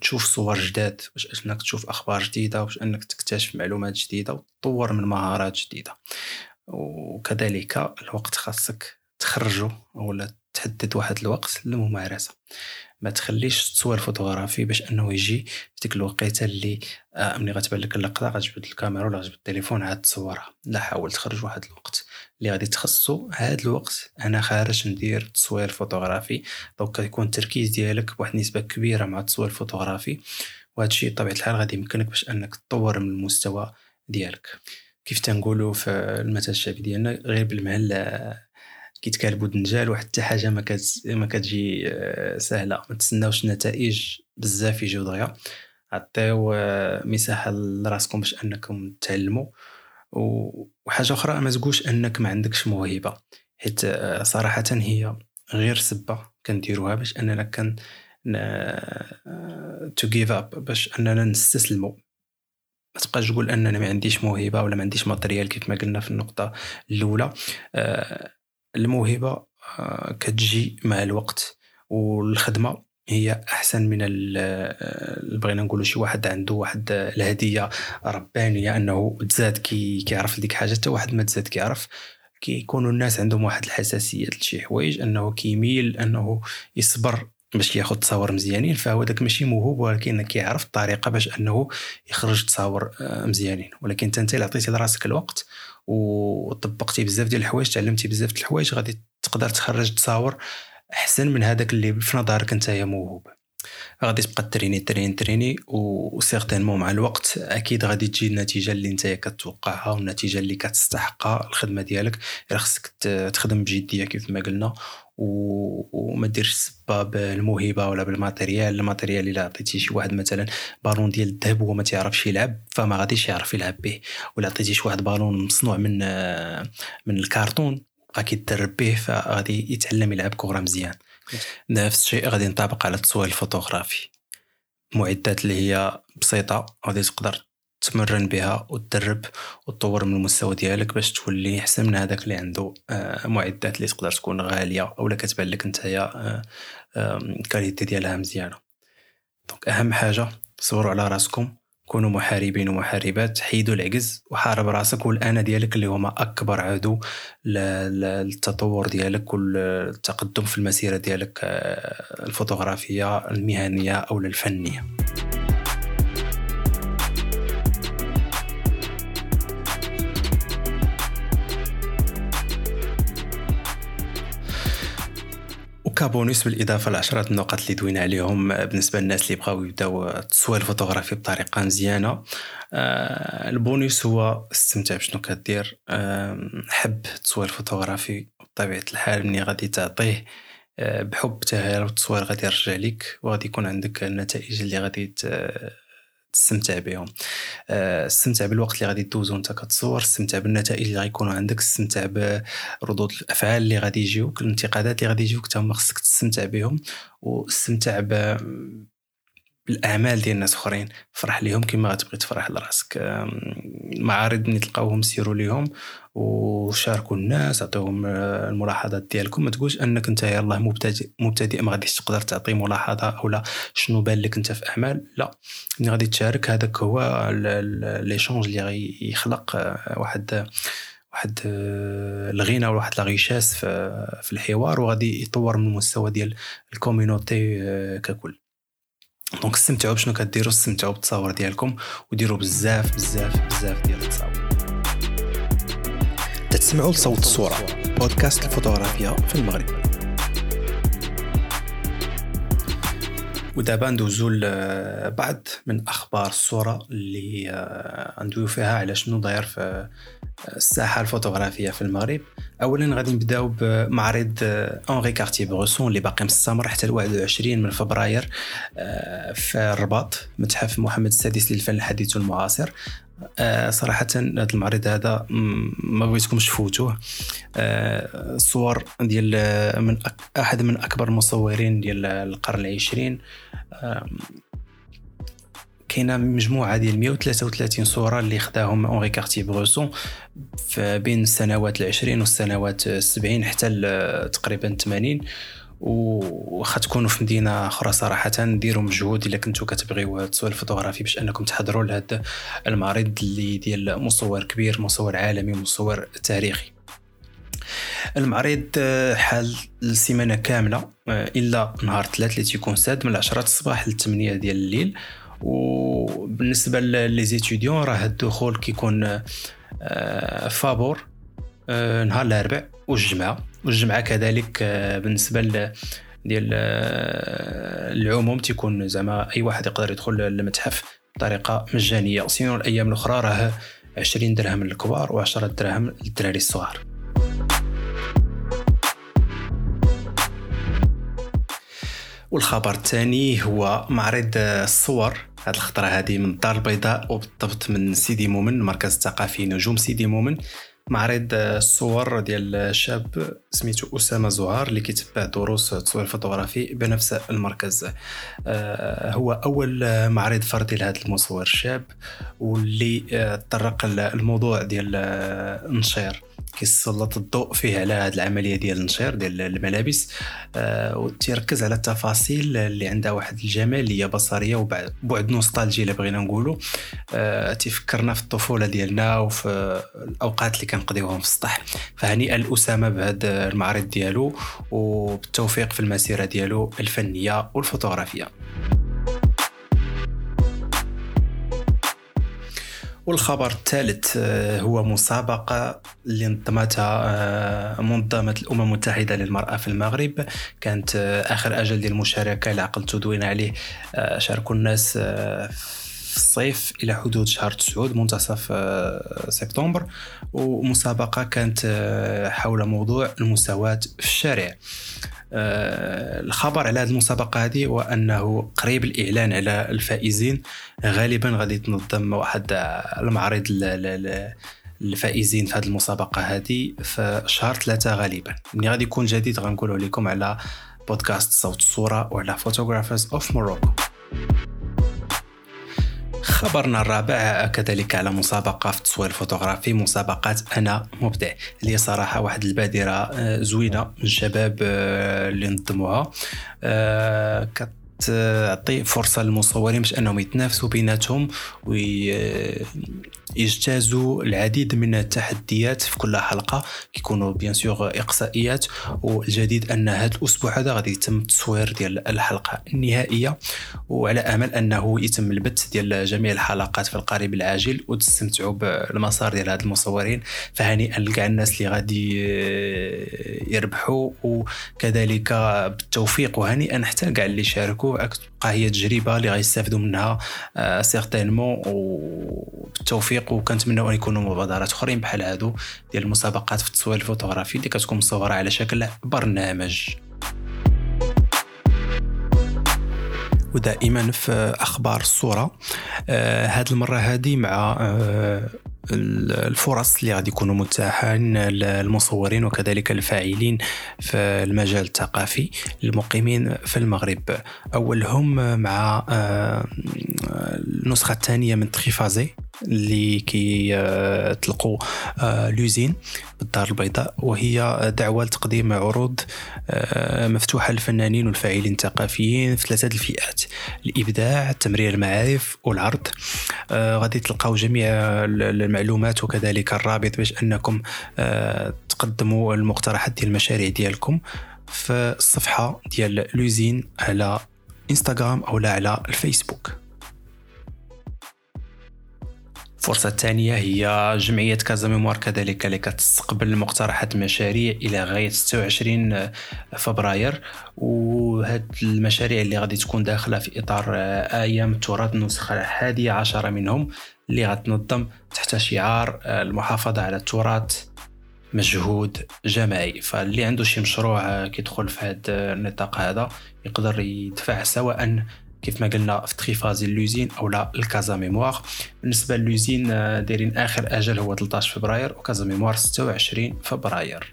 تشوف صور جداد باش أنك تشوف أخبار جديدة باش أنك تكتشف معلومات جديدة وتطور من مهارات جديدة. وكذلك الوقت خاصك تخرجه ولا تحدد واحد الوقت للممارسة. ما تخليش تصوير فوتوغرافي باش أنه يجي في ديك الوقيتة اللي آه ملي غتبان لك اللقطة غتجبد الكاميرا ولا غتجبد التليفون عاد تصورها. لا حاول تخرج واحد الوقت اللي غادي تخصو هاد الوقت. أنا خارج ندير تصوير فوتوغرافي. donc يكون التركيز ديالك بواحد النسبة كبيرة مع التصوير الفوتوغرافي وهذا الشيء بطبيعة الحال غادي يمكنك باش أنك تطور من المستوى ديالك. كيف تنقولوا في المثل الشعبي ديالنا غير بالمهل آه، كيتكالبوا دنجال وحتى حاجة ما كت ما كتجي آه، سهلة. ما تسناوش النتائج بزاف يجيو دغيا. عطيو آه، مساحة لراسكم باش أنكم تعلموا وحاجة أخرى ما تقولش أنك ما عندكش موهبة. حيت صراحة هي غير سبة كنديروها باش أننا كان to give up باش أننا نستسلموا. ما تبقاش تقول اننا ما عنديش موهبة ولا ما عنديش matériel كيف ما قلنا في النقطة الأولى. آه، الموهبة آه، كتجي مع الوقت والخدمة هي أحسن من ال- بغينا نقولوا شي واحد عنده واحد الهدية ربانية أنه تزاد كي كيعرف ديك حاجة حتى واحد ما تزاد كيعرف كيكونوا الناس عندهم واحد الحساسية لشي حوايج أنه كيميل أنه يصبر باش ياخذ تصاور مزيانين فهو داك ماشي موهوب ولكن كيعرف الطريقة باش أنه يخرج تصاور آه، مزيانين. ولكن أنت اللي عطيتي لراسك الوقت وطبقتي بزاف ديال الحوايج تعلمتي بزاف ديال الحوايج غادي تقدر تخرج تصاور أحسن من هذاك اللي في نظرك أنت موهوب. غادي تبقى تريني تريني تريني وسيغتينمون مع الوقت أكيد غادي تجي النتيجة اللي أنت كتوقعها والنتيجة اللي كتستحقها الخدمة ديالك. خصك تخدم بجدية كيف ما قلنا. وما ديرش سبه بالموهبة ولا بال matériel ال matériel إلا عطيتي شي واحد مثلا بالون ديال الذهب وهو ما تيعرفش يلعب فما غاديش يعرف يلعب به. ولا عطيتي شي واحد بالون مصنوع من من الكرتون بقى كيتدرب به فغادي يتعلم يلعب كرة مزيان. نفس الشيء غادي ينطبق على التصوير الفوتوغرافي. معدات اللي هي بسيطة غادي تقدر تمرن بها وتدرب وتطور من المستوى ديالك باش تولي احسن من هذاك اللي عنده آه، معدات اللي تقدر تكون غالية أولا كتبان لك نتايا آه، آه، ال qualité ديالها مزيانة. donc أهم حاجة صوروا على راسكم كونوا محاربين ومحاربات حيدوا العجز وحارب راسك والانا ديالك اللي هما أكبر عدو للتطور ديالك والتقدم في المسيرة ديالك آه، الفوتوغرافية المهنية أو الفنية. وكابونيس بالاضافه لعشرة النقط اللي دوينا عليهم بالنسبة للناس اللي بغاو يبداو التصوير الفوتوغرافي بطريقة مزيانة. آه، هو استمتع بشنو كدير. حب التصوير الفوتوغرافي بطبيعة الحال ملي غادي تعطيه آه، بحب تاهل والتصوير غادي يرجع لك وغادي يكون عندك النتائج اللي غادي تستمتع بهم. آه، استمتع بالوقت اللي غادي دوزو وانت كتصور استمتع بالنتائج اللي غيكونوا عندك استمتع بردود الأفعال اللي غادي يجيوك الانتقادات اللي غادي يجيوك تا هما خصك تستمتع بهم واستمتع ب بالاعمال ديال ناس أخرين. فرح ليهم كما غتبغي تفرح لرأسك. المعارض ملي تلقاوهم سيروا ليهم وشاركوا الناس عطيوهم آه، الملاحظات ديالكم. ما تقولش أنك أنت يلاه مبتدئ مبتدئ ما غاديش تقدر تعطي ملاحظة اولا شنو بان لك أنت في أعمال؟ لا. ملي غادي تشارك هذاك هو l'échange اللي غيخلق آه، واحد واحد آه، الغنى ولا واحد في الحوار وغادي يطور من المستوى ديال ال community ككل. donc استمتعوا بشنو كديروا استمتعوا بالتصاور ديالكم وديروا بزاف بزاف بزاف ديال التصاور. تتسمعوا لصوت الصورة بودكاست الفوتوغرافيا في المغرب. ودابا ندوزو لبعض من أخبار الصورة اللي آه، ندويو فيها على شنو داير في آه، الساحة الفوتوغرافية في المغرب. اولا غادي نبداو بمعرض آه، اونغي كارتي بروسون اللي باقي مستمر حتى ل 21 من فبراير آه، في الرباط متحف محمد السادس للفن الحديث والمعاصر. آه، صراحة هذا المعرض هذا ما بغيتكمش تفوتوه. آه، صور ديال من أحد من أكبر المصورين ديال القرن العشرين. كاينة مجموعة ديال 133 صورة اللي خداهم اونغي كارتي بروسون بين السنوات العشرين والسنوات السبعين حتى تقريبا 80 وخا تكونوا في مدينة أخرى صراحة ديروا مجهود إلا كنتوا كتبغيو التصوير الفوتوغرافي باش أنكم تحضروا لهذا المعرض اللي ديال مصور كبير مصور عالمي مصور تاريخي. المعرض آه، حال السيمانة كاملة آه، إلا نهار ثلاث اللي تيكون ساد من 10 الصباح ل 8 ديال الليل. وبالنسبة لي زيتيديون راه الدخول كيكون آه، فابور نهار الأربع والجمعة. والجمعة كذلك آه، بالنسبة ديال آه، العموم تيكون زعما أي واحد يقدر يدخل للمتحف بطريقة مجانية. سينو الأيام الأخرى راه 20 درهم للكبار و10 دراهم للدراري الصغار. والخبر الثاني هو معرض الصور. هاد الخطرة هذه من الدار البيضاء وبالضبط من سيدي مومن المركز الثقافي نجوم سيدي مومن. معرض الصور ديال شاب سميتو أسامة زهار اللي كيتبع دروس التصوير الفوتوغرافي بنفس المركز. آه، هو أول معرض فردي لهذا المصور الشاب واللي آه، طرق الموضوع ديال آه، النشير. كيسلط الضوء فيه على هذه العملية ديال النشير ديال الملابس آه وتيركز على التفاصيل اللي عندها واحد الجماليه بصرية وبعد nostalgie إلا بغينا نقولوا آه تيفكرنا في الطفولة ديالنا وفي الأوقات اللي كنقضيوهم في السطح. فهنيئا لاسامه بهذا المعرض ديالو وبالتوفيق في المسيرة ديالو الفنية والفوتوغرافية. والخبر الثالث آه، هو مسابقة اللي نظمتها آه، منظمة الأمم المتحدة للمرأة في المغرب. كانت آه، آخر أجل ديال المشاركة اللي عقلت تدوين عليه شاركوا الناس في الصيف إلى حدود شهر تسعود منتصف سبتمبر. ومسابقة كانت حول موضوع المساواة في الشارع. آه، الخبر على هذه المسابقة هذه هو أنه قريب الإعلان على الفائزين. غالبا غادي تنظم واحد المعرض الفائزين في هذه المسابقة هذه في شهر ثلاثة غالبا. ملي غادي يكون جديد غنقوله لكم على بودكاست صوت الصورة وعلى Photographers of Morocco خبرنا الرابع كذلك على مسابقة في التصوير الفوتوغرافي مسابقة أنا مبدع اللي صراحة واحد البادرة آه، زوينة من الشباب آه، اللي نظموها. آه، تعطي فرصة للمصورين باش أنهم يتنافسوا بيناتهم ويجتازوا العديد من التحديات في كل حلقة كيكونوا بيان سور إقصائيات والجديد أن هذا الأسبوع هذا غادي يتم التصوير ديال الحلقة النهائية وعلى أمل أنه يتم البث ديال جميع الحلقات في القريب العاجل وتستمتعوا بالمسار ديال هاد المصورين فهنيئا لكاع الناس اللي غادي يربحوا وكذلك بالتوفيق وهنيئا حتى كاع اللي شاركوا تبقى هي تجربة اللي غيستافدوا منها certainement آه، وبالتوفيق وكنتمنوا أن يكونوا مبادرات أخرين بحال هادو ديال المسابقات في التصوير الفوتوغرافي اللي كتكون مصورة على شكل برنامج. ودائما في أخبار الصورة آه هذه المرة هذه مع آه الفرص اللي غادي يكونوا متاحين للمصورين وكذلك الفاعلين في المجال الثقافي المقيمين في المغرب. أولهم مع آه، النسخة الثانية من تريفازي اللي كي آه، آه، لوزين بالدار البيضاء وهي دعوة لتقديم عروض مفتوحة للفنانين والفاعلين الثقافيين في ثلاثة الفئات الإبداع تمرير المعارف والعرض. غادي تلقاو جميع المعلومات وكذلك الرابط باش أنكم آه، تقدموا المقترحات ديال المشاريع ديالكم في الصفحة ديال لوزين على إنستغرام أو لا على الفيسبوك. الفرصة الثانية هي جمعية كازا ميموار كذلك اللي كتستقبل مقترحات المشاريع إلى غاية 26 فبراير. وهاد المشاريع اللي غادي تكون داخلة في إطار أيام التراث النسخة الحادية عشرة منهم اللي غتنظم تحت شعار المحافظة على التراث مجهود جماعي. فاللي عنده شي مشروع كيدخل في هذا النطاق هذا يقدر يدفع سواء كيف ما قلنا في تريفازي اللوزين أو لا الكازا ميموار. بالنسبة للوزين آه، دايرين آخر أجل هو 13 فبراير وكازا ميموار 26 فبراير.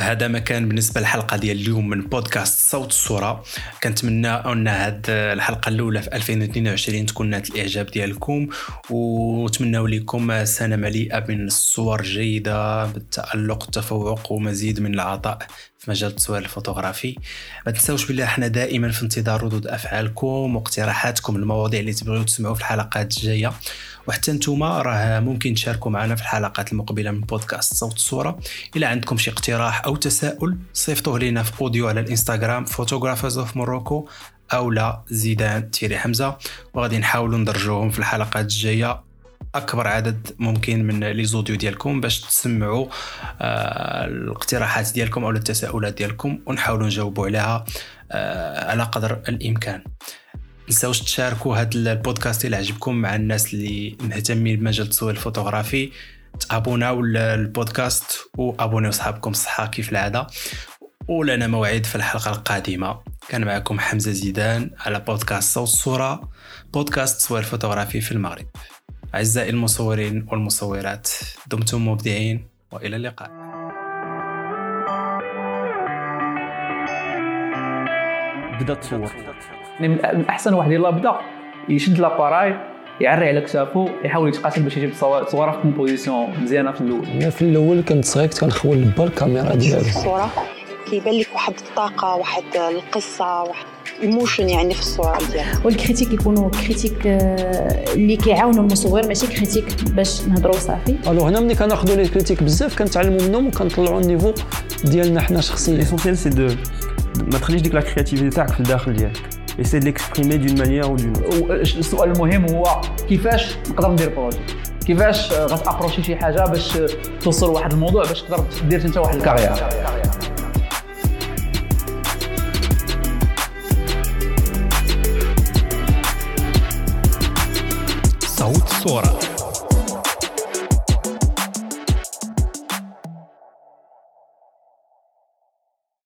هذا ما كان بالنسبة للحلقة ديال اليوم من بودكاست صوت الصورة. كنتمنى أن هاد الحلقة الأولى في 2022 تكون نالت الإعجاب ديالكم ونتمنى لكم سنه مليئه من الصور جيدة بالتألق التفوق ومزيد من العطاء في مجال التصوير الفوتوغرافي. ما تنساوش بلي إحنا دائما في انتظار ردود أفعالكم واقتراحاتكم المواضيع اللي تبغيو تسمعوا في الحلقات الجاية. وحتى نتوما راه ممكن تشاركوا معنا في الحلقات المقبلة من بودكاست صوت الصورة. إلا عندكم شي اقتراح أو تساؤل صيفطوه لنا في أوديو على الإنستغرام Photographers of Morocco أو لا زيدان tiret حمزة. وغادي نحاولوا ندرجوهم في الحلقات الجاية. أكبر عدد ممكن من les audios ديالكم باش تسمعوا آه الاقتراحات ديالكم أو التساؤلات ديالكم ونحاولوا نجاوبوا عليها آه على قدر الإمكان. تنساوش تشاركوا هذا البودكاست اللي عجبكم مع الناس اللي مهتمين بمجال التصوير الفوتوغرافي. تابوناو البودكاست وابونيو صحابكم الصحة كيف العادة. ولنا موعد في الحلقة القادمة. كان معكم حمزة زيدان على بودكاست صوت الصورة بودكاست تصوير فوتوغرافي في المغرب. أعزائي المصورين والمصورات دمتم مبدعين وإلى اللقاء. بدا تصور يعني من أحسن واحد يلاه بدا يشد l'appareil يعري على كتافو يحاول يتقاتل باش يجيب صور- صوره في composition مزيانة في الأول. أنا في الأول كنت صغير كنت كنخول با الكاميرا ديالي. الصورة كيبان لك واحد الطاقة واحد القصة واحد emotion يعني في الصورة ديالك. وال critique يكونوا critique آه، اللي كيعاونوا المصور ماشي critique باش نهضروا صافي. ألو هنا ملي كناخذوا les critiques بزاف كنتعلموا منهم وكنطلعوا ال niveau ديالنا حنا شخصيا. l'essentiel c'est de ما تخليش ديك la créativité تاعك في الداخل ديالك. essaie de l'exprimer d'une manière ou d'une السؤال المهم هو كيفاش نقدر ندير projet كيفاش آه، غت approcher شي حاجة باش توصل لواحد الموضوع باش تقدر دير أنت واحد الكارير؟ صوت الصورة